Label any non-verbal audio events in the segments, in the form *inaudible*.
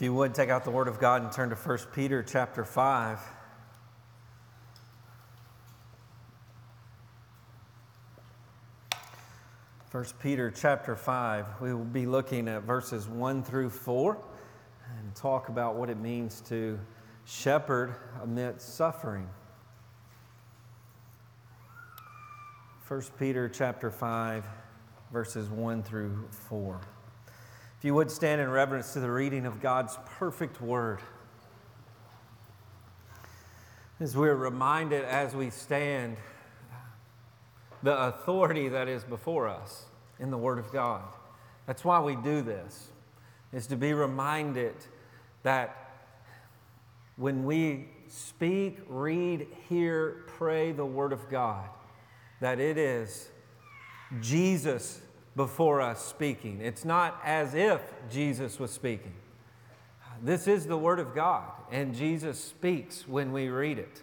If you would take out the Word of God and turn to 1 Peter chapter 5. First Peter chapter 5, we will be looking at verses 1 through 4 and talk about what it means to shepherd amidst suffering. 1 Peter chapter 5, verses 1 through 4. If you would stand in reverence to the reading of God's perfect word. As we're reminded as we stand, the authority that is before us in the Word of God. That's why we do this, is to be reminded that when we speak, read, hear, pray the Word of God, that it is Jesus before us speaking. It's not as if Jesus was speaking. This is the Word of God, and Jesus speaks when we read it.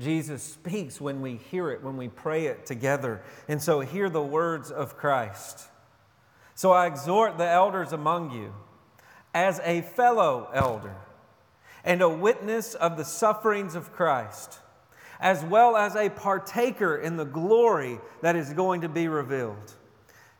Jesus speaks when we hear it, when we pray it together. And so, hear the words of Christ. So, I exhort the elders among you as a fellow elder and a witness of the sufferings of Christ, as well as a partaker in the glory that is going to be revealed.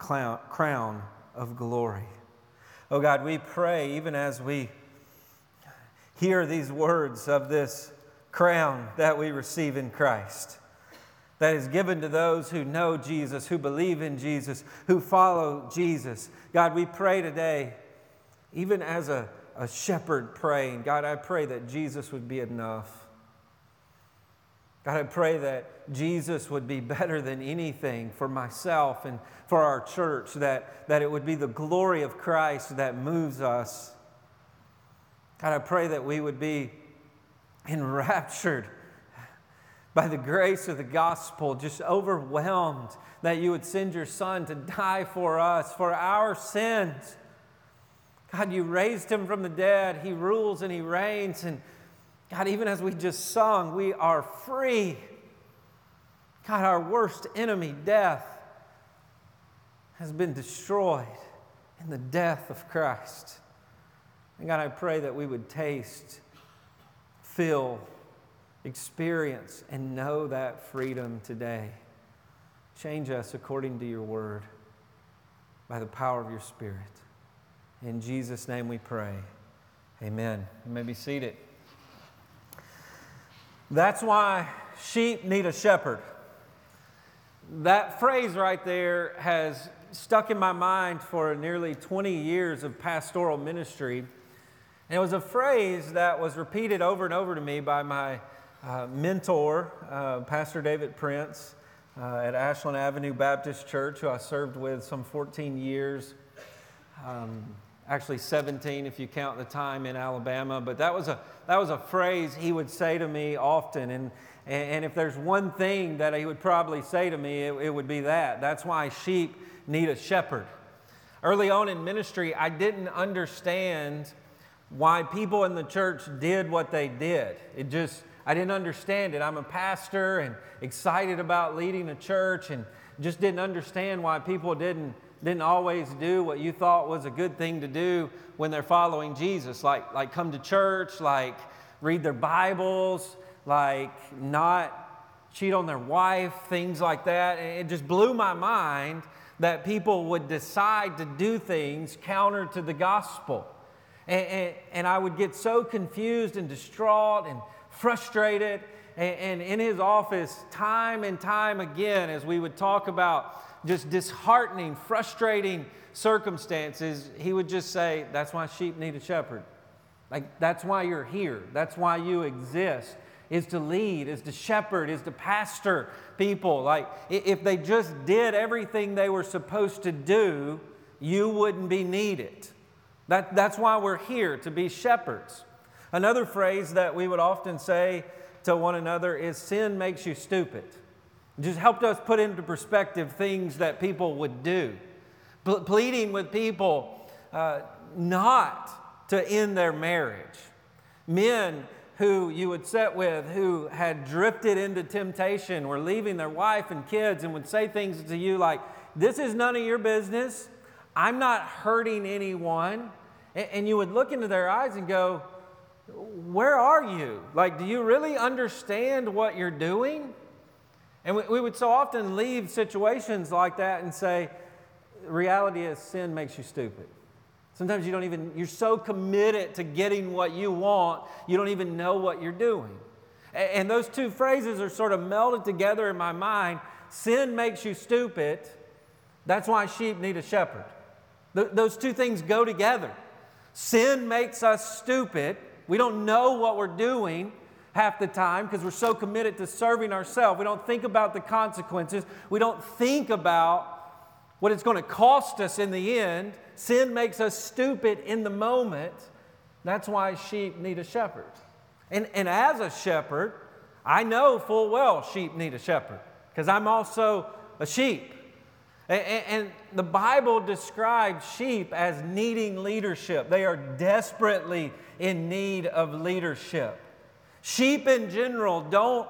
crown of glory. Oh God, we pray even as we hear these words of this crown that we receive in Christ, that is given to those who know Jesus, who believe in Jesus, who follow Jesus. God, we pray today, even as a, a shepherd praying, God, I pray that Jesus would be enough. God, I pray that Jesus would be better than anything for myself and for our church, that, that it would be the glory of Christ that moves us. God, I pray that we would be enraptured by the grace of the gospel, just overwhelmed that you would send your son to die for us, for our sins. God, you raised him from the dead. He rules and he reigns. And God, even as we just sung, we are free. God, our worst enemy, death, has been destroyed in the death of Christ. And God, I pray that we would taste, feel, experience, and know that freedom today. Change us according to your word by the power of your Spirit. In Jesus' name we pray. Amen. You may be seated. That's why sheep need a shepherd. That phrase right there has stuck in my mind for nearly 20 years of pastoral ministry. And it was a phrase that was repeated over and over to me by my uh, mentor, uh, Pastor David Prince, uh, at Ashland Avenue Baptist Church, who I served with some 14 years. Um, actually 17 if you count the time in Alabama. But that was a, that was a phrase he would say to me often. And, and if there's one thing that he would probably say to me, it, it would be that. That's why sheep need a shepherd. Early on in ministry, I didn't understand why people in the church did what they did. It just, I didn't understand it. I'm a pastor and excited about leading a church and just didn't understand why people didn't didn't always do what you thought was a good thing to do when they're following Jesus, like, like come to church, like read their Bibles, like not cheat on their wife, things like that. It just blew my mind that people would decide to do things counter to the gospel. And, and, and I would get so confused and distraught and frustrated. And, and in his office, time and time again, as we would talk about just disheartening, frustrating circumstances, he would just say, That's why sheep need a shepherd. Like, that's why you're here. That's why you exist, is to lead, is to shepherd, is to pastor people. Like, if they just did everything they were supposed to do, you wouldn't be needed. That, that's why we're here, to be shepherds. Another phrase that we would often say to one another is sin makes you stupid. Just helped us put into perspective things that people would do. Ple- pleading with people uh, not to end their marriage. Men who you would sit with who had drifted into temptation, were leaving their wife and kids, and would say things to you like, This is none of your business. I'm not hurting anyone. And you would look into their eyes and go, Where are you? Like, do you really understand what you're doing? And we, would so often leave situations like that and say, reality is sin makes you stupid. Sometimes you don't even, you're so committed to getting what you want, you don't even know what you're doing. And those two phrases are sort of melded together in my mind. Sin makes you stupid. That's why sheep need a shepherd. those two things go together. Sin makes us stupid. We don't know what we're doing half the time because we're so committed to serving ourselves. We don't think about the consequences. We don't think about what it's going to cost us in the end. Sin makes us stupid in the moment. That's why sheep need a shepherd. And, and as a shepherd, I know full well sheep need a shepherd because I'm also a sheep. And, the Bible describes sheep as needing leadership. They are desperately in need of leadership. Sheep in general don't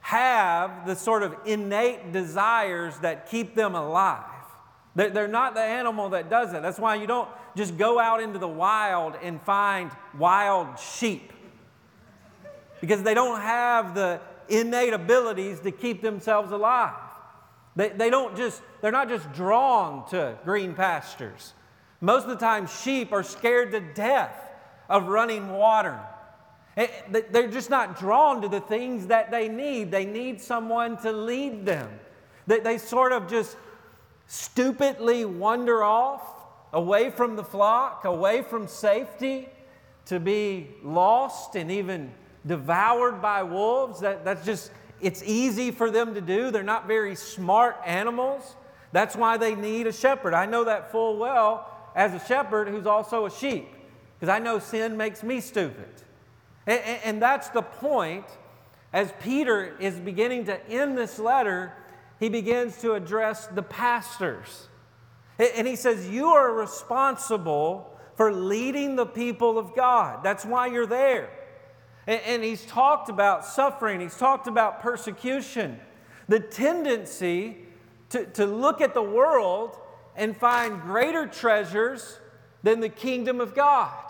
have the sort of innate desires that keep them alive. They're not the animal that does it. That's why you don't just go out into the wild and find wild sheep because they don't have the innate abilities to keep themselves alive. They, they don't just, they're not just drawn to green pastures. Most of the time, sheep are scared to death of running water. Eh, they're just not drawn to the things that they need. They need someone to lead them. They, sort of just stupidly wander off away from the flock, away from safety, to be lost and even devoured by wolves. That, that's just it's easy for them to do. They're not very smart animals. That's why they need a shepherd. I know that full well as a shepherd who's also a sheep, because I know sin makes me stupid. And, and, that's the point. As Peter is beginning to end this letter, he begins to address the pastors. And he says, You are responsible for leading the people of God. That's why you're there. And, he's talked about suffering, he's talked about persecution, the tendency to, to look at the world and find greater treasures than the kingdom of God.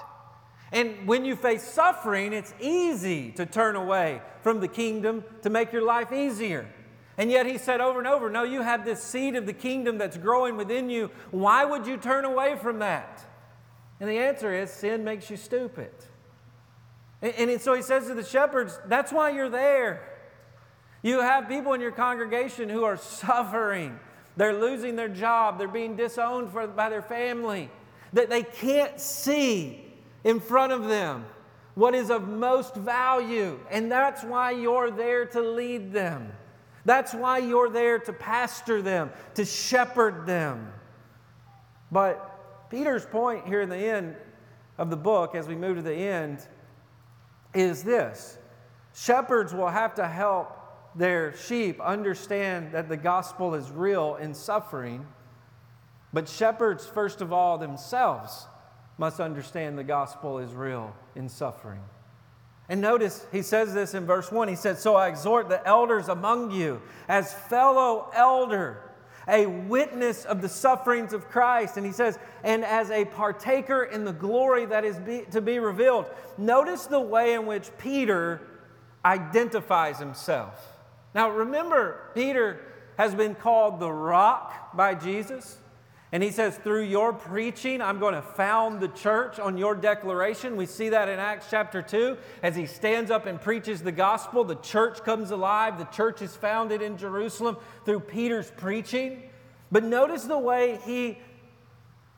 And when you face suffering, it's easy to turn away from the kingdom to make your life easier. And yet he said over and over, No, you have this seed of the kingdom that's growing within you. Why would you turn away from that? And the answer is sin makes you stupid. And, so he says to the shepherds, that's why you're there. You have people in your congregation who are suffering. They're losing their job. They're being disowned for, by their family. That they can't see in front of them what is of most value. And that's why you're there to lead them. That's why you're there to pastor them, to shepherd them. But Peter's point here in the end of the book, as we move to the end, is this shepherds will have to help their sheep understand that the gospel is real in suffering, but shepherds, first of all, themselves must understand the gospel is real in suffering. And notice he says this in verse 1. He said, So I exhort the elders among you as fellow elder a witness of the sufferings of Christ. And he says, and as a partaker in the glory that is be, to be revealed. Notice the way in which Peter identifies himself. Now, remember, Peter has been called the rock by Jesus. And he says, Through your preaching, I'm going to found the church on your declaration. We see that in Acts chapter 2. As he stands up and preaches the gospel, the church comes alive. The church is founded in Jerusalem through Peter's preaching. But notice the way he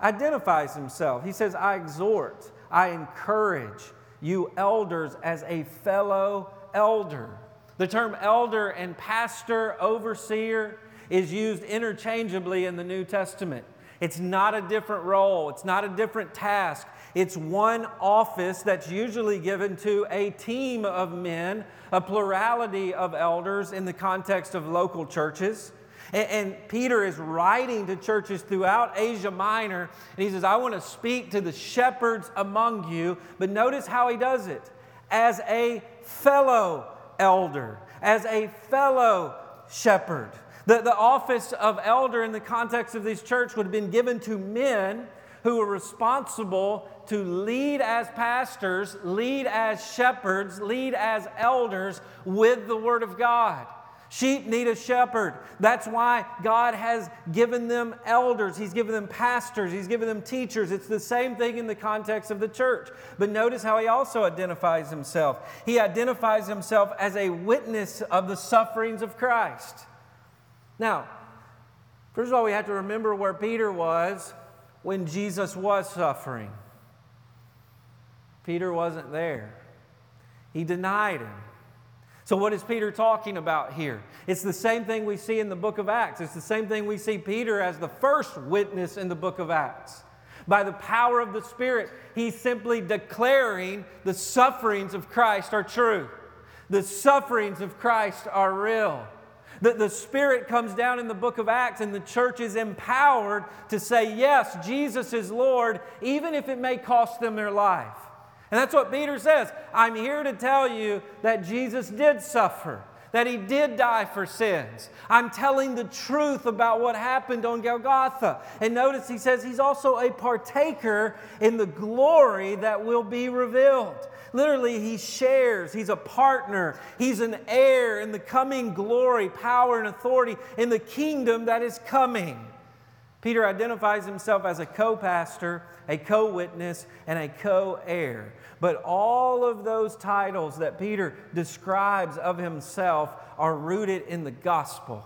identifies himself. He says, I exhort, I encourage you elders as a fellow elder. The term elder and pastor, overseer, is used interchangeably in the New Testament. It's not a different role, it's not a different task. It's one office that's usually given to a team of men, a plurality of elders in the context of local churches. And, Peter is writing to churches throughout Asia Minor, and he says, I want to speak to the shepherds among you. But notice how he does it as a fellow elder, as a fellow shepherd. The, the office of elder in the context of this church would have been given to men who were responsible to lead as pastors, lead as shepherds, lead as elders with the Word of God. Sheep need a shepherd. That's why God has given them elders. He's given them pastors. He's given them teachers. It's the same thing in the context of the church. But notice how he also identifies himself. He identifies himself as a witness of the sufferings of Christ. Now, first of all, we have to remember where Peter was when Jesus was suffering. Peter wasn't there, he denied him. So, what is Peter talking about here? It's the same thing we see in the book of Acts. It's the same thing we see Peter as the first witness in the book of Acts. By the power of the Spirit, he's simply declaring the sufferings of Christ are true. The sufferings of Christ are real. The, the Spirit comes down in the book of Acts, and the church is empowered to say, Yes, Jesus is Lord, even if it may cost them their life. And that's what Peter says. I'm here to tell you that Jesus did suffer, that he did die for sins. I'm telling the truth about what happened on Golgotha. And notice he says he's also a partaker in the glory that will be revealed. Literally, he shares, he's a partner, he's an heir in the coming glory, power, and authority in the kingdom that is coming. Peter identifies himself as a co pastor, a co witness, and a co heir. But all of those titles that Peter describes of himself are rooted in the gospel.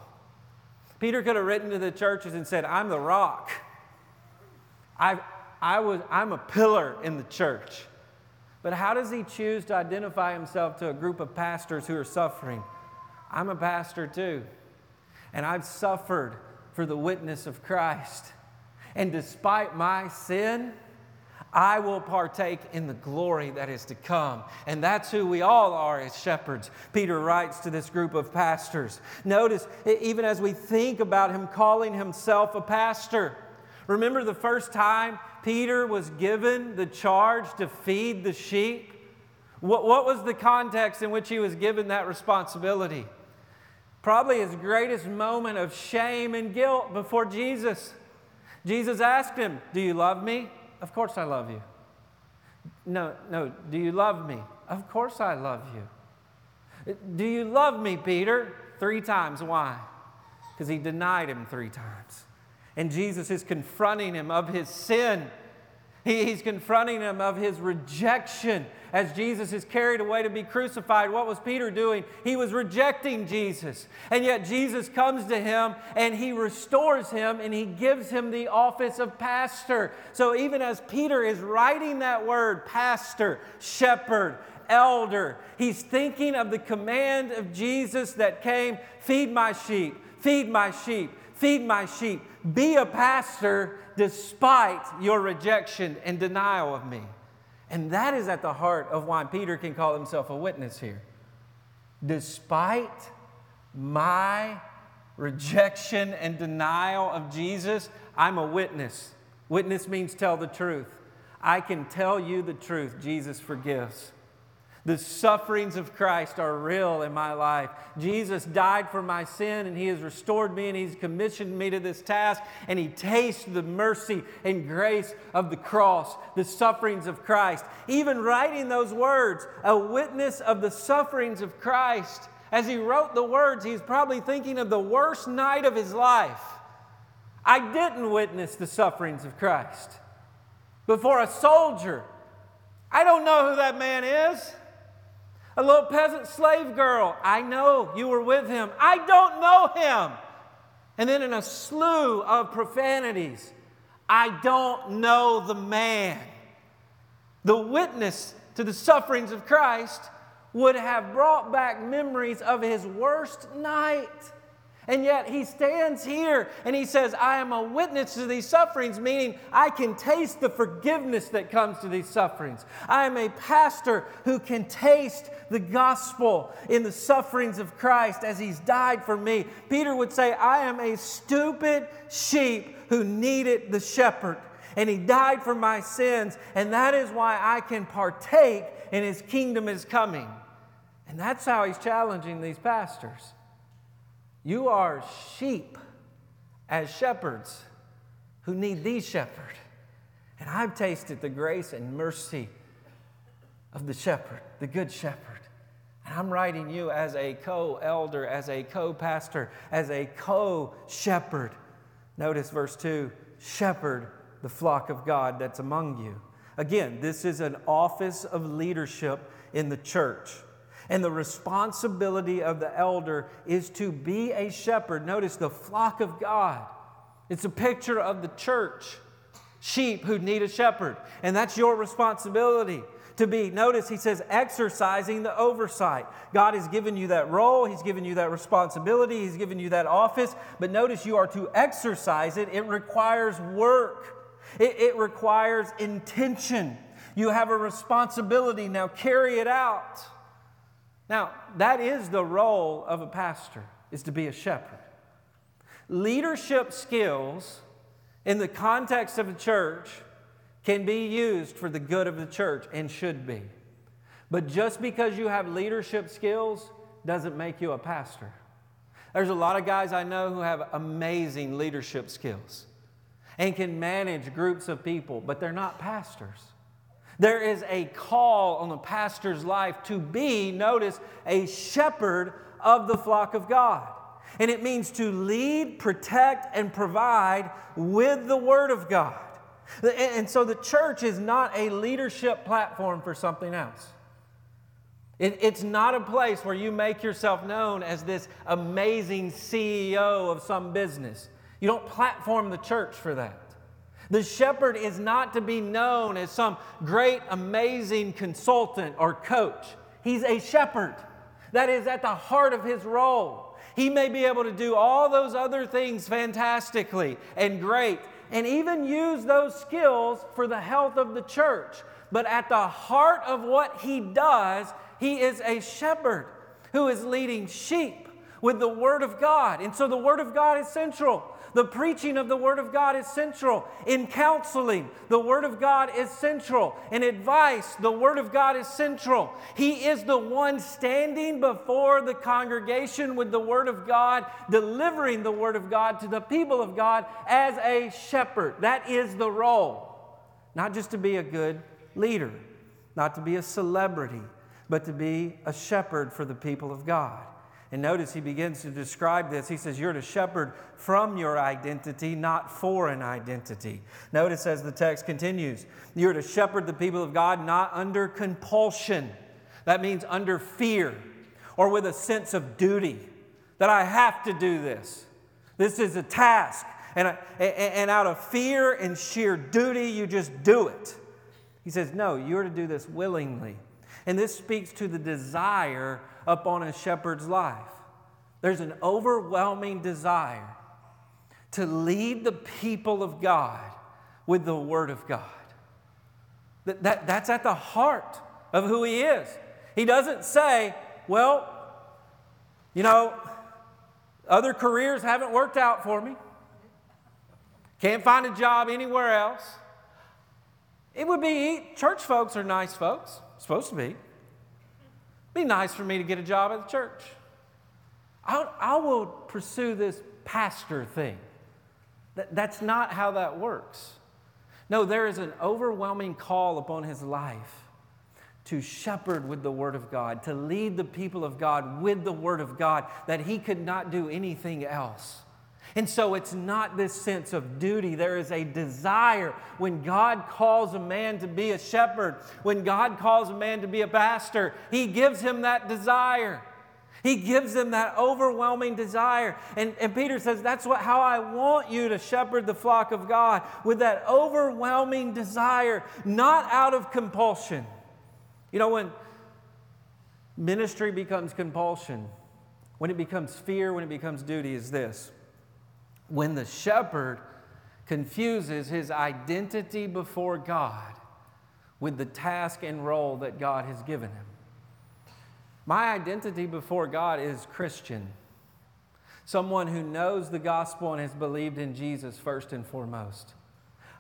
Peter could have written to the churches and said, I'm the rock. I, I was, I'm a pillar in the church. But how does he choose to identify himself to a group of pastors who are suffering? I'm a pastor too. And I've suffered for the witness of Christ. And despite my sin, I will partake in the glory that is to come. And that's who we all are as shepherds. Peter writes to this group of pastors. Notice, even as we think about him calling himself a pastor, remember the first time Peter was given the charge to feed the sheep? What, what was the context in which he was given that responsibility? Probably his greatest moment of shame and guilt before Jesus. Jesus asked him, Do you love me? Of course I love you. No, no, do you love me? Of course I love you. Do you love me, Peter? Three times. Why? Because he denied him three times. And Jesus is confronting him of his sin. He, he's confronting him of his rejection as Jesus is carried away to be crucified, what was Peter doing? He was rejecting Jesus. And yet Jesus comes to him and he restores him and he gives him the office of pastor. So even as Peter is writing that word, pastor, shepherd, elder, he's thinking of the command of Jesus that came feed my sheep, feed my sheep, feed my sheep. Be a pastor despite your rejection and denial of me. And that is at the heart of why Peter can call himself a witness here. Despite my rejection and denial of Jesus, I'm a witness. Witness means tell the truth. I can tell you the truth. Jesus forgives. The sufferings of Christ are real in my life. Jesus died for my sin and He has restored me and He's commissioned me to this task and He tastes the mercy and grace of the cross, the sufferings of Christ. Even writing those words, a witness of the sufferings of Christ, as He wrote the words, He's probably thinking of the worst night of His life. I didn't witness the sufferings of Christ. Before a soldier, I don't know who that man is. A little peasant slave girl. I know you were with him. I don't know him. And then in a slew of profanities, I don't know the man. The witness to the sufferings of Christ would have brought back memories of his worst night. And yet he stands here and he says, I am a witness to these sufferings, meaning I can taste the forgiveness that comes to these sufferings. I am a pastor who can taste the gospel in the sufferings of Christ as he's died for me. Peter would say, I am a stupid sheep who needed the shepherd. And he died for my sins, and that is why I can partake in his kingdom is coming. And that's how he's challenging these pastors. You are sheep as shepherds who need the shepherd. And I've tasted the grace and mercy of the shepherd, the good shepherd. And I'm writing you as a co elder, as a co pastor, as a co shepherd. Notice verse 2 shepherd the flock of God that's among you. Again, this is an office of leadership in the church. And the responsibility of the elder is to be a shepherd. Notice the flock of God. It's a picture of the church, sheep who need a shepherd. And that's your responsibility to be. Notice he says, exercising the oversight. God has given you that role, He's given you that responsibility, He's given you that office. But notice you are to exercise it, it requires work, it, it requires intention. You have a responsibility. Now carry it out. Now, that is the role of a pastor, is to be a shepherd. Leadership skills in the context of a church can be used for the good of the church and should be. But just because you have leadership skills doesn't make you a pastor. There's a lot of guys I know who have amazing leadership skills and can manage groups of people, but they're not pastors. There is a call on the pastor's life to be, notice, a shepherd of the flock of God. And it means to lead, protect, and provide with the Word of God. And so the church is not a leadership platform for something else. it's not a place where you make yourself known as this amazing CEO of some business. You don't platform the church for that. The shepherd is not to be known as some great, amazing consultant or coach. He's a shepherd. That is at the heart of his role. He may be able to do all those other things fantastically and great, and even use those skills for the health of the church. But at the heart of what he does, he is a shepherd who is leading sheep with the Word of God. And so the Word of God is central. The preaching of the Word of God is central. In counseling, the Word of God is central. In advice, the Word of God is central. He is the one standing before the congregation with the Word of God, delivering the Word of God to the people of God as a shepherd. That is the role. Not just to be a good leader, not to be a celebrity, but to be a shepherd for the people of God. And notice he begins to describe this. He says, You're to shepherd from your identity, not for an identity. Notice as the text continues, you're to shepherd the people of God not under compulsion. That means under fear or with a sense of duty that I have to do this. This is a task. And, and out of fear and sheer duty, you just do it. He says, No, you're to do this willingly. And this speaks to the desire upon a shepherd's life. There's an overwhelming desire to lead the people of God with the Word of God. That, that, that's at the heart of who He is. He doesn't say, well, you know, other careers haven't worked out for me. Can't find a job anywhere else. It would be, church folks are nice folks, supposed to be be nice for me to get a job at the church. I'll, I will pursue this pastor thing. That, that's not how that works. No, there is an overwhelming call upon his life to shepherd with the Word of God, to lead the people of God with the Word of God, that he could not do anything else. And so it's not this sense of duty. There is a desire. When God calls a man to be a shepherd, when God calls a man to be a pastor, He gives him that desire. He gives him that overwhelming desire. And, and Peter says, That's what, how I want you to shepherd the flock of God with that overwhelming desire, not out of compulsion. You know, when ministry becomes compulsion, when it becomes fear, when it becomes duty, is this when the shepherd confuses his identity before God with the task and role that God has given him. My identity before God is Christian, someone who knows the gospel and has believed in Jesus first and foremost.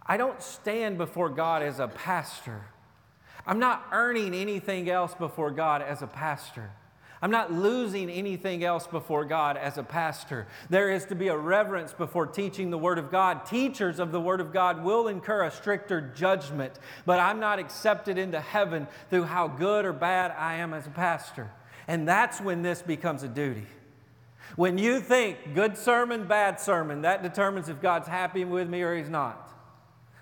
I don't stand before God as a pastor. I'm not earning anything else before God as a pastor. I'm not losing anything else before God as a pastor. There is to be a reverence before teaching the Word of God. Teachers of the Word of God will incur a stricter judgment, but I'm not accepted into heaven through how good or bad I am as a pastor. And that's when this becomes a duty. When you think good sermon, bad sermon, that determines if God's happy with me or He's not.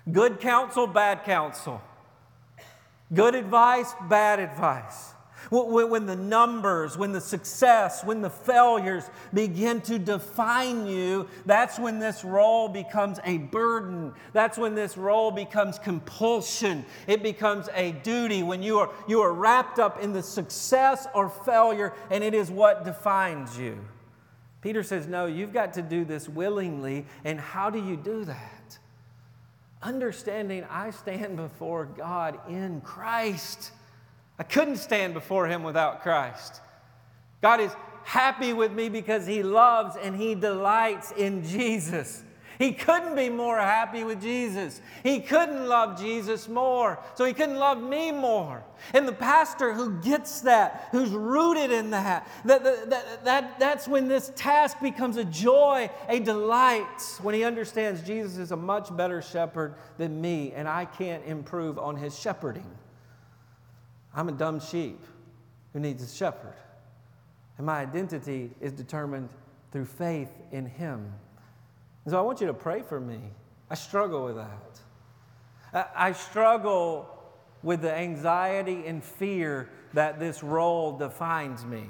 Good counsel, bad counsel. Good advice, bad advice. When the numbers, when the success, when the failures begin to define you, that's when this role becomes a burden. That's when this role becomes compulsion. It becomes a duty when you are, you are wrapped up in the success or failure, and it is what defines you. Peter says, No, you've got to do this willingly. And how do you do that? Understanding I stand before God in Christ. I couldn't stand before Him without Christ. God is happy with me because He loves and He delights in Jesus. He couldn't be more happy with Jesus. He couldn't love Jesus more, so he couldn't love me more. And the pastor who gets that, who's rooted in that, that, that, that, that's when this task becomes a joy, a delight, when he understands Jesus is a much better shepherd than me, and I can't improve on his shepherding. I'm a dumb sheep who needs a shepherd. And my identity is determined through faith in Him. And so I want you to pray for me. I struggle with that. I struggle with the anxiety and fear that this role defines me.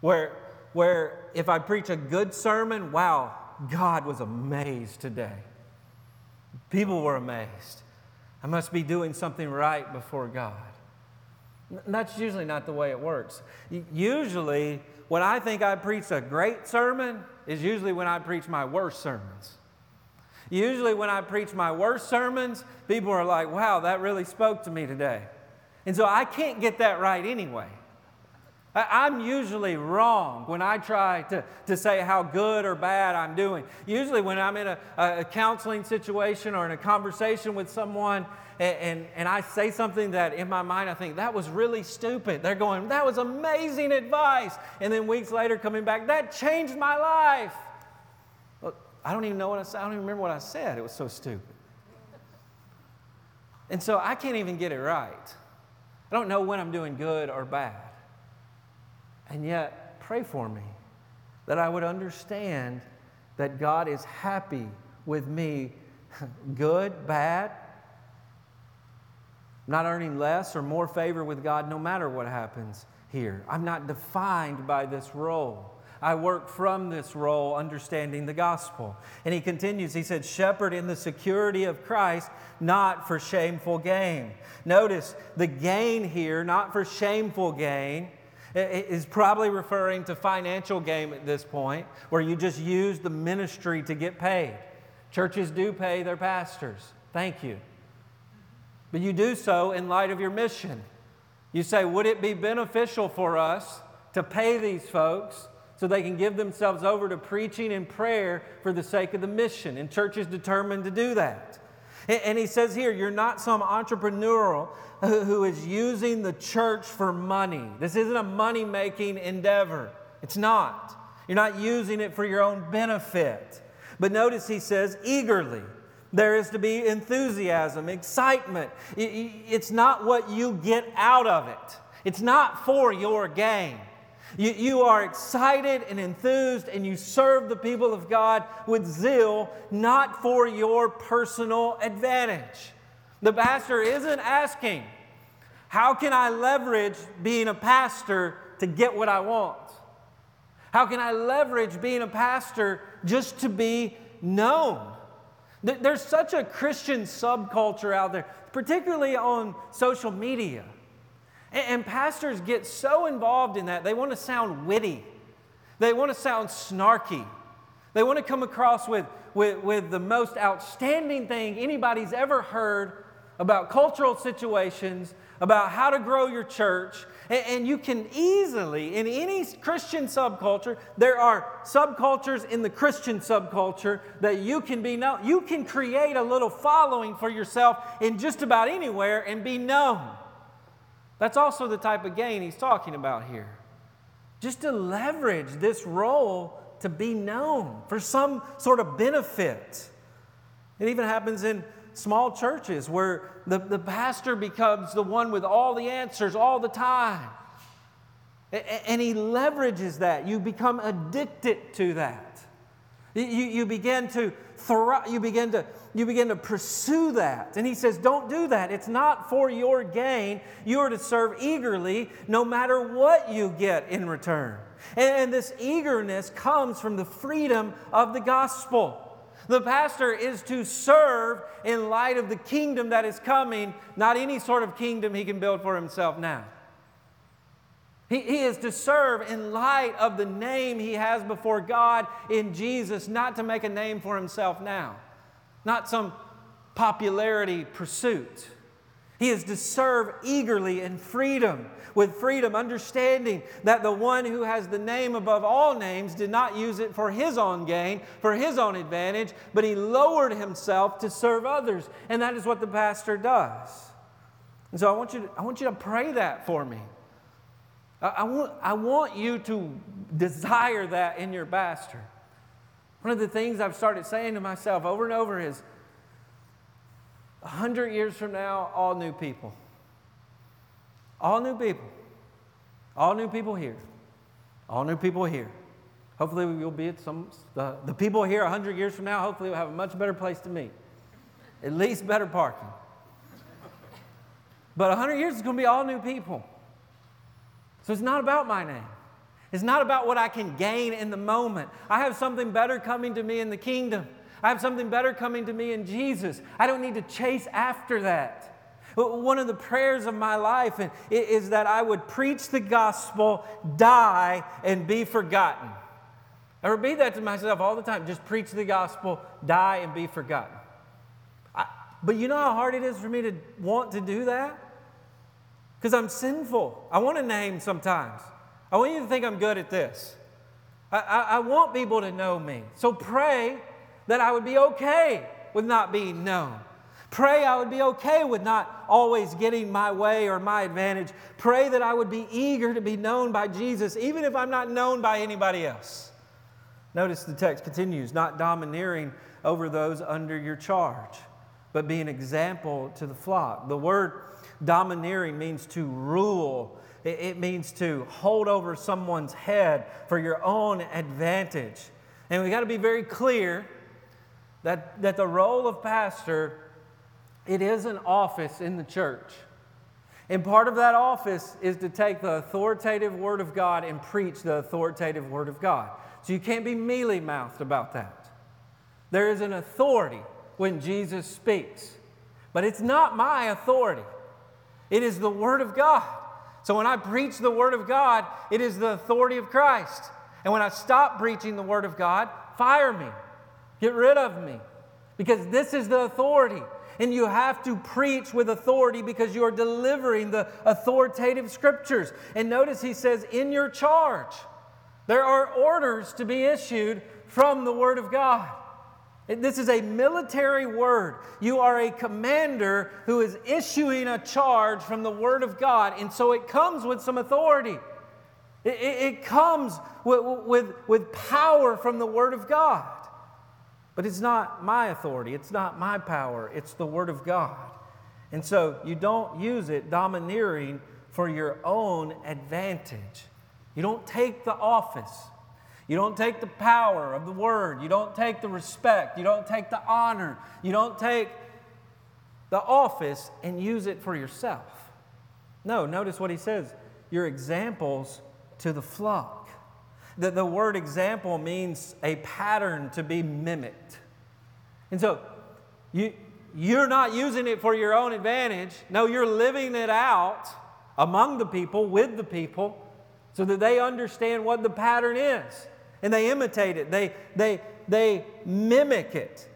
Where, where if I preach a good sermon, wow, God was amazed today. People were amazed. I must be doing something right before God. That's usually not the way it works. Usually, when I think I preach a great sermon, is usually when I preach my worst sermons. Usually, when I preach my worst sermons, people are like, wow, that really spoke to me today. And so I can't get that right anyway. I'm usually wrong when I try to, to say how good or bad I'm doing. Usually, when I'm in a, a counseling situation or in a conversation with someone, and, and, and, I say something that in my mind I think that was really stupid. They're going, that was amazing advice. And then weeks later coming back, that changed my life. Well, I don't even know what I said. I don't even remember what I said. It was so stupid. And so I can't even get it right. I don't know when I'm doing good or bad. And yet, pray for me that I would understand that God is happy with me, *laughs* good, bad, not earning less or more favor with God no matter what happens here. I'm not defined by this role. I work from this role, understanding the gospel. And he continues, he said, Shepherd in the security of Christ, not for shameful gain. Notice the gain here, not for shameful gain, is probably referring to financial gain at this point, where you just use the ministry to get paid. Churches do pay their pastors. Thank you. But you do so in light of your mission. You say, would it be beneficial for us to pay these folks so they can give themselves over to preaching and prayer for the sake of the mission? And churches determined to do that. And he says here, you're not some entrepreneurial who is using the church for money. This isn't a money making endeavor. It's not. You're not using it for your own benefit. But notice he says, eagerly. There is to be enthusiasm, excitement. It's not what you get out of it, it's not for your gain. You, you are excited and enthused, and you serve the people of God with zeal, not for your personal advantage. The pastor isn't asking, How can I leverage being a pastor to get what I want? How can I leverage being a pastor just to be known? There's such a Christian subculture out there, particularly on social media. And, pastors get so involved in that, they want to sound witty. They want to sound snarky. They want to come across with, with, with the most outstanding thing anybody's ever heard about cultural situations, about how to grow your church. And, and you can easily, in any Christian subculture, there are subcultures in the Christian subculture that you can be known. You can create a little following for yourself in just about anywhere and be known. That's also the type of gain he's talking about here. Just to leverage this role to be known for some sort of benefit. It even happens in small churches where the, the pastor becomes the one with all the answers all the time. And he leverages that. You become addicted to that. You, you begin to you begin to you begin to pursue that. And he says, Don't do that. It's not for your gain. You are to serve eagerly no matter what you get in return. And this eagerness comes from the freedom of the gospel. The pastor is to serve in light of the kingdom that is coming, not any sort of kingdom he can build for himself now. He, he is to serve in light of the name he has before God in Jesus, not to make a name for himself now, not some popularity pursuit. He is to serve eagerly in freedom, with freedom, understanding that the one who has the name above all names did not use it for his own gain, for his own advantage, but he lowered himself to serve others. And that is what the pastor does. And so I want you to, I want you to pray that for me. I, want, I want you to desire that in your pastor. One of the things I've started saying to myself over and over is, 100 years from now, all new people. All new people. All new people here. All new people here. Hopefully, we'll be at some, the, the people here 100 years from now, hopefully, we'll have a much better place to meet. At least better parking. But 100 years is going to be all new people. So it's not about my name. It's not about what I can gain in the moment. I have something better coming to me in the kingdom. I have something better coming to me in Jesus. I don't need to chase after that. One of the prayers of my life is that I would preach the gospel, die, and be forgotten. I repeat that to myself all the time. Just preach the gospel, die, and be forgotten. But you know how hard it is for me to want to do that? Because I'm sinful. I want a name sometimes. I want you to think I'm good at this. I, I, I want people to know me. So pray that I would be okay with not being known. Pray I would be okay with not always getting my way or my advantage. Pray that I would be eager to be known by Jesus, even if I'm not known by anybody else. Notice the text continues not domineering over those under your charge, but be an example to the flock. The word domineering means to rule, it means to hold over someone's head for your own advantage. And we got to be very clear that, that the role of pastor, it is an office in the church. And part of that office is to take the authoritative word of God and preach the authoritative word of God. So you can't be mealy mouthed about that. There is an authority when Jesus speaks, but it's not my authority, it is the word of God. So when I preach the word of God, it is the authority of Christ. And when I stop preaching the word of God, fire me. Get rid of me. Because this is the authority. And you have to preach with authority because you are delivering the authoritative scriptures. And notice he says, in your charge. There are orders to be issued from the Word of God. This is a military word. You are a commander who is issuing a charge from the Word of God, and so it comes with some authority. It, it, it comes with, with, with power from the Word of God. But it's not my authority, it's not my power, it's the Word of God. And so you don't use it domineering for your own advantage. You don't take the office. You don't take the power of the word. You don't take the respect. You don't take the honor. You don't take the office and use it for yourself. No, notice what he says you're examples to the flock. The, the word example means a pattern to be mimicked. And so you, you're not using it for your own advantage. No, you're living it out among the people, with the people, so that they understand what the pattern is and they imitate it, they, they, they mimic it.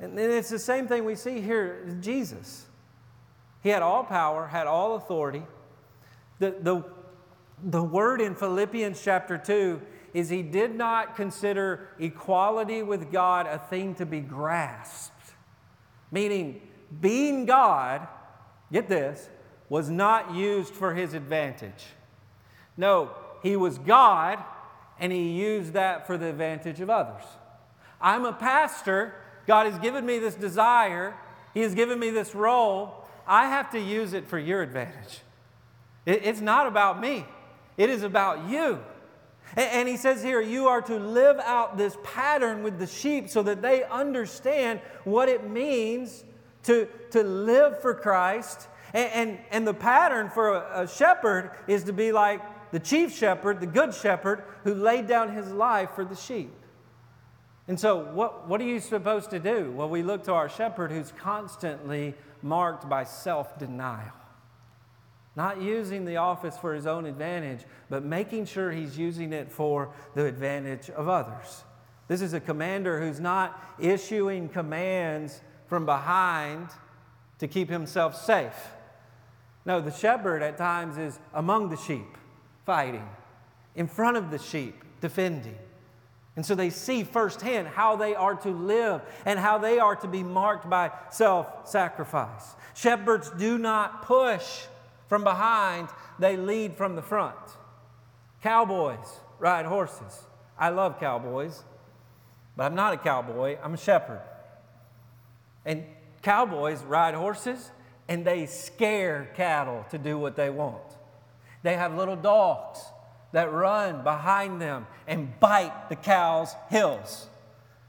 And it's the same thing we see here Jesus. He had all power, had all authority. The, the, the word in Philippians chapter 2 is he did not consider equality with God a thing to be grasped. Meaning, being God, get this, was not used for his advantage. No, he was God and he used that for the advantage of others. I'm a pastor. God has given me this desire, He has given me this role. I have to use it for your advantage. It's not about me, it is about you. And he says here, you are to live out this pattern with the sheep so that they understand what it means to, to live for Christ. And, and, and the pattern for a, a shepherd is to be like the chief shepherd, the good shepherd, who laid down his life for the sheep. And so, what, what are you supposed to do? Well, we look to our shepherd who's constantly marked by self denial. Not using the office for his own advantage, but making sure he's using it for the advantage of others. This is a commander who's not issuing commands from behind to keep himself safe. No, the shepherd at times is among the sheep fighting, in front of the sheep, defending. And so they see firsthand how they are to live and how they are to be marked by self sacrifice. Shepherds do not push from behind, they lead from the front. Cowboys ride horses. I love cowboys, but I'm not a cowboy, I'm a shepherd. And cowboys ride horses and they scare cattle to do what they want. They have little dogs that run behind them and bite the cow's heels.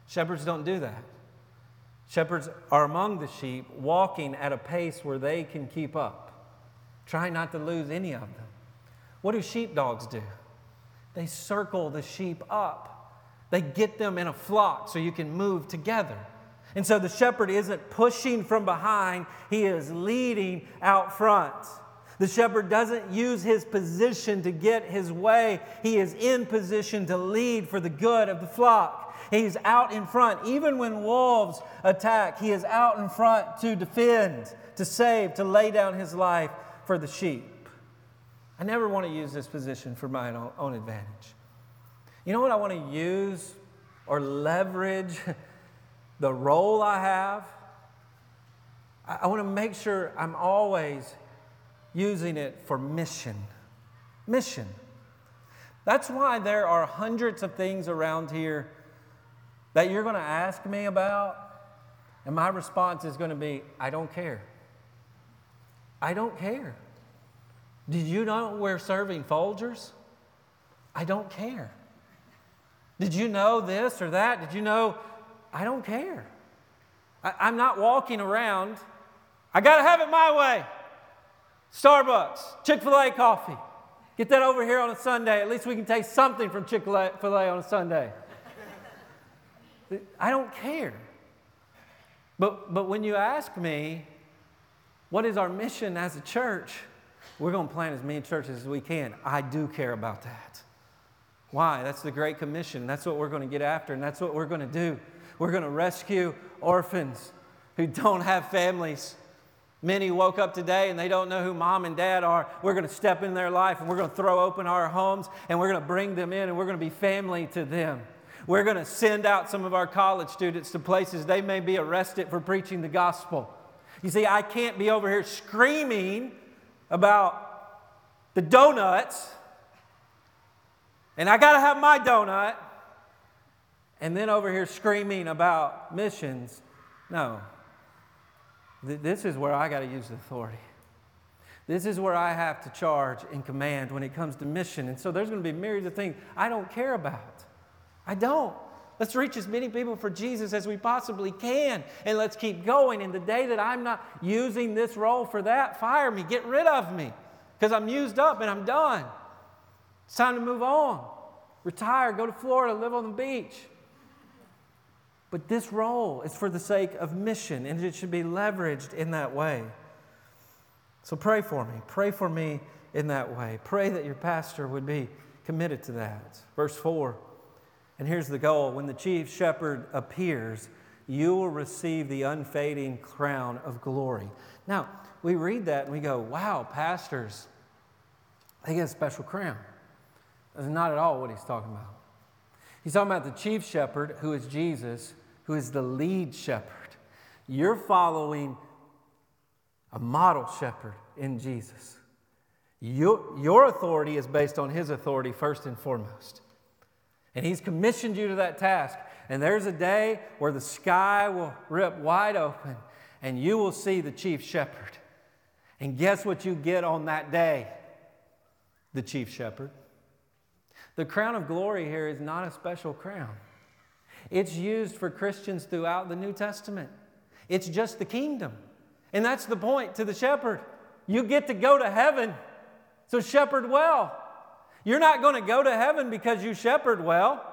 Shepherds don't do that. Shepherds are among the sheep, walking at a pace where they can keep up. Try not to lose any of them. What do sheepdogs do? They circle the sheep up. They get them in a flock so you can move together. And so the shepherd isn't pushing from behind, he is leading out front. The shepherd doesn't use his position to get his way. He is in position to lead for the good of the flock. He's out in front. Even when wolves attack, he is out in front to defend, to save, to lay down his life for the sheep. I never want to use this position for my own advantage. You know what I want to use or leverage *laughs* the role I have? I want to make sure I'm always using it for mission. Mission. That's why there are hundreds of things around here that you're going to ask me about, and my response is going to be, I don't care. I don't care. Did you know we're serving Folgers? I don't care. Did you know this or that? Did you know? I don't care. I, am not walking around, I got to have it my way. Starbucks, Chick fil A coffee. Get that over here on a Sunday. At least we can taste something from Chick fil A on a Sunday. I don't care. But, but when you ask me, what is our mission as a church? We're going to plant as many churches as we can. I do care about that. Why? That's the Great Commission. That's what we're going to get after, and that's what we're going to do. We're going to rescue orphans who don't have families. Many woke up today and they don't know who mom and dad are. We're going to step in their life and we're going to throw open our homes and we're going to bring them in and we're going to be family to them. We're going to send out some of our college students to places they may be arrested for preaching the gospel. You see, I can't be over here screaming about the donuts and I got to have my donut and then over here screaming about missions. No, this is where I got to use authority. This is where I have to charge and command when it comes to mission. And so there's going to be myriads of things I don't care about. I don't. Let's reach as many people for Jesus as we possibly can. And let's keep going. And the day that I'm not using this role for that, fire me, get rid of me. Because I'm used up and I'm done. It's time to move on. Retire, go to Florida, live on the beach. But this role is for the sake of mission, and it should be leveraged in that way. So pray for me. Pray for me in that way. Pray that your pastor would be committed to that. Verse 4, and here's the goal when the chief shepherd appears, you will receive the unfading crown of glory. Now, we read that and we go, wow, pastors, they get a special crown. That's not at all what he's talking about. He's talking about the chief shepherd, who is Jesus, who is the lead shepherd. You're following a model shepherd in Jesus. Your, your authority is based on his authority first and foremost. And he's commissioned you to that task. And there's a day where the sky will rip wide open and you will see the chief shepherd. And guess what you get on that day? The chief shepherd. The crown of glory here is not a special crown. It's used for Christians throughout the New Testament. It's just the kingdom. And that's the point to the shepherd. You get to go to heaven, so shepherd well. You're not going to go to heaven because you shepherd well.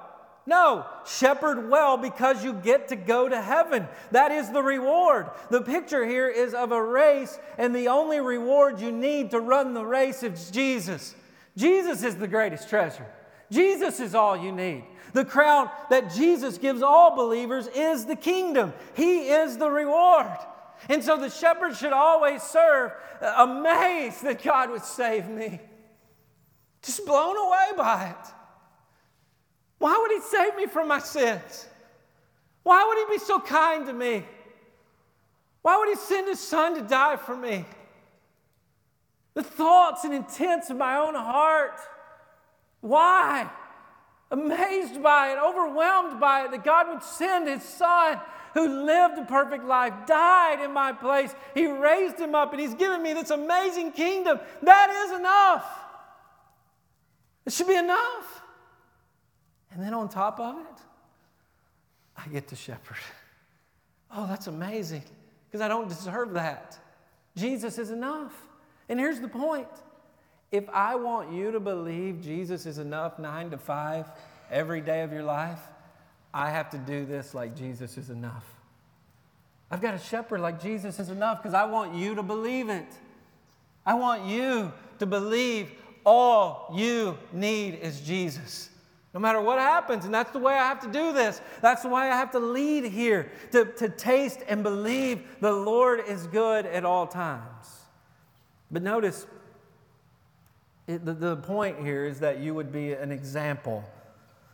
No, shepherd well because you get to go to heaven. That is the reward. The picture here is of a race, and the only reward you need to run the race is Jesus. Jesus is the greatest treasure. Jesus is all you need. The crown that Jesus gives all believers is the kingdom. He is the reward. And so the shepherd should always serve, uh, amazed that God would save me. Just blown away by it. Why would He save me from my sins? Why would He be so kind to me? Why would He send His Son to die for me? The thoughts and intents of my own heart. Why? Amazed by it, overwhelmed by it, that God would send His Son who lived a perfect life, died in my place. He raised him up, and He's given me this amazing kingdom. That is enough. It should be enough. And then on top of it, I get to shepherd. Oh, that's amazing because I don't deserve that. Jesus is enough. And here's the point if I want you to believe Jesus is enough nine to five every day of your life, I have to do this like Jesus is enough. I've got a shepherd like Jesus is enough because I want you to believe it. I want you to believe all you need is Jesus. No matter what happens, and that's the way I have to do this. That's way I have to lead here to, to taste and believe the Lord is good at all times. But notice, it, the, the point here is that you would be an example.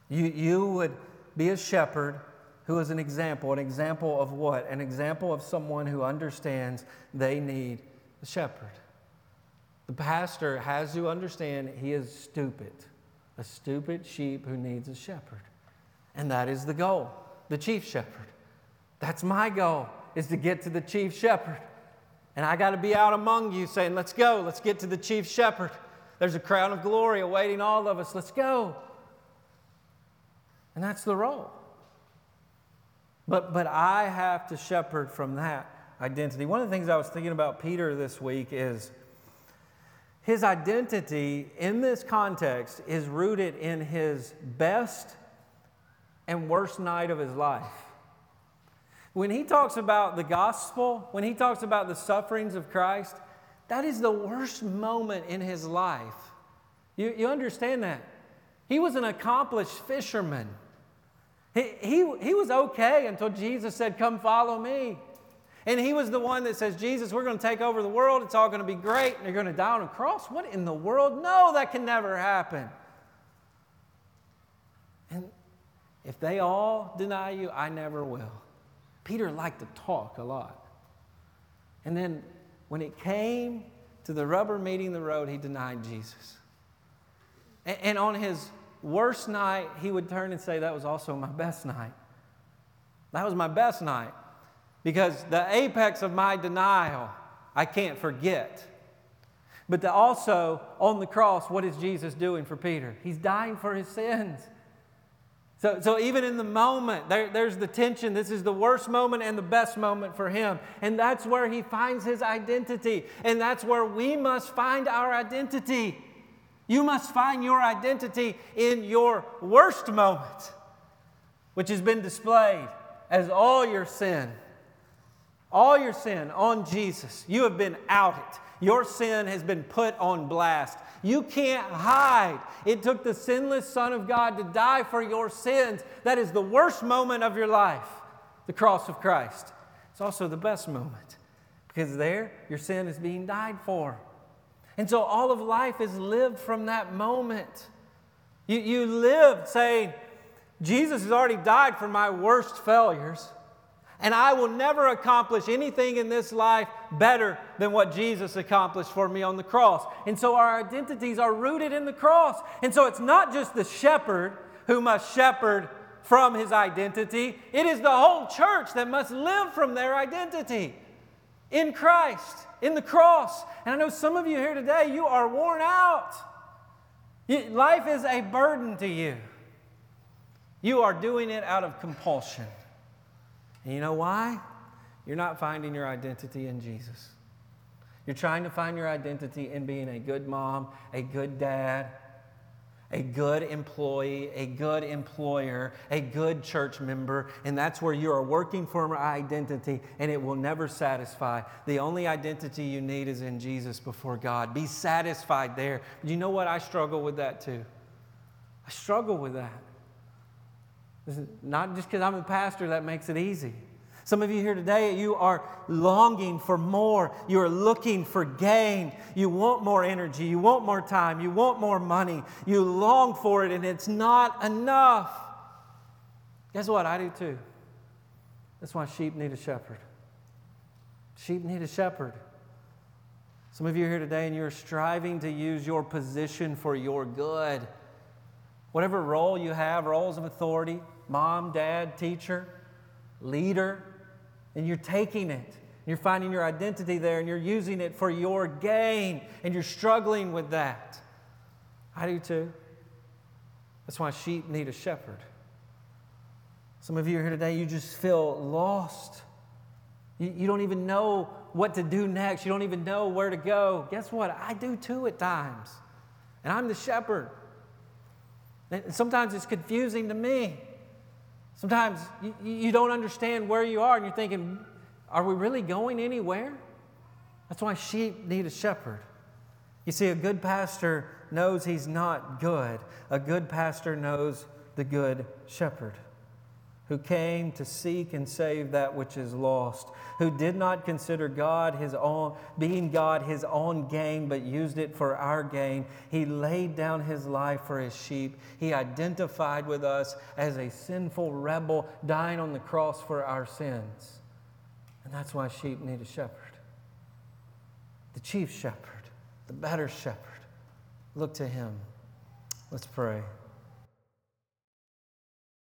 You, you would be a shepherd who is an example. An example of what? An example of someone who understands they need a shepherd. The pastor has to understand he is stupid, a stupid sheep who needs a shepherd. And that is the goal, the chief shepherd. That's my goal, is to get to the chief shepherd. And I got to be out among you saying, let's go, let's get to the chief shepherd. There's a crown of glory awaiting all of us. Let's go. And that's the role. But, but I have to shepherd from that identity. One of the things I was thinking about Peter this week is his identity in this context is rooted in his best and worst night of his life. When he talks about the gospel, when he talks about the sufferings of Christ, that is the worst moment in his life. You, you understand that? He was an accomplished fisherman. He, he, he was okay until Jesus said, Come follow me. And he was the one that says, Jesus, we're going to take over the world. It's all going to be great. And you're going to die on a cross. What in the world? No, that can never happen. And if they all deny you, I never will. Peter liked to talk a lot. And then when it came to the rubber meeting the road, he denied Jesus. And, and on his worst night, he would turn and say, That was also my best night. That was my best night. Because the apex of my denial, I can't forget. But also on the cross, what is Jesus doing for Peter? He's dying for his sins. So, so even in the moment, there, there's the tension. This is the worst moment and the best moment for him. And that's where he finds his identity. And that's where we must find our identity. You must find your identity in your worst moment, which has been displayed as all your sin. All your sin on Jesus. You have been outed. Your sin has been put on blast. You can't hide. It took the sinless Son of God to die for your sins. That is the worst moment of your life, the cross of Christ. It's also the best moment because there your sin is being died for. And so all of life is lived from that moment. You, you live saying, Jesus has already died for my worst failures, and I will never accomplish anything in this life better than what Jesus accomplished for me on the cross. And so our identities are rooted in the cross. And so it's not just the shepherd who must shepherd from his identity, it is the whole church that must live from their identity in Christ, in the cross. And I know some of you here today, you are worn out. Life is a burden to you. You are doing it out of compulsion. And you know why? You're not finding your identity in Jesus. You're trying to find your identity in being a good mom, a good dad, a good employee, a good employer, a good church member, and that's where you are working for an identity and it will never satisfy. The only identity you need is in Jesus before God. Be satisfied there. You know what? I struggle with that too. I struggle with that. Not just because I'm a pastor that makes it easy. Some of you here today, you are longing for more. You are looking for gain. You want more energy. You want more time. You want more money. You long for it, and it's not enough. Guess what? I do too. That's why sheep need a shepherd. Sheep need a shepherd. Some of you are here today and you're striving to use your position for your good. Whatever role you have, roles of authority, mom, dad, teacher, leader, and you're taking it. You're finding your identity there and you're using it for your gain and you're struggling with that. I do too. That's why sheep need a shepherd. Some of you are here today, you just feel lost. You, you don't even know what to do next. You don't even know where to go. Guess what? I do too at times. And I'm the shepherd. Sometimes it's confusing to me. Sometimes you, you don't understand where you are and you're thinking, are we really going anywhere? That's why sheep need a shepherd. You see, a good pastor knows he's not good. A good pastor knows the good shepherd who came to seek and save that which is lost, who did not consider God his own, being God his own gain, but used it for our gain. He laid down his life for his sheep. He identified with us as a sinful rebel, dying on the cross for our sins. And that's why sheep need a shepherd. The chief shepherd, the better shepherd. Look to him. Let's pray.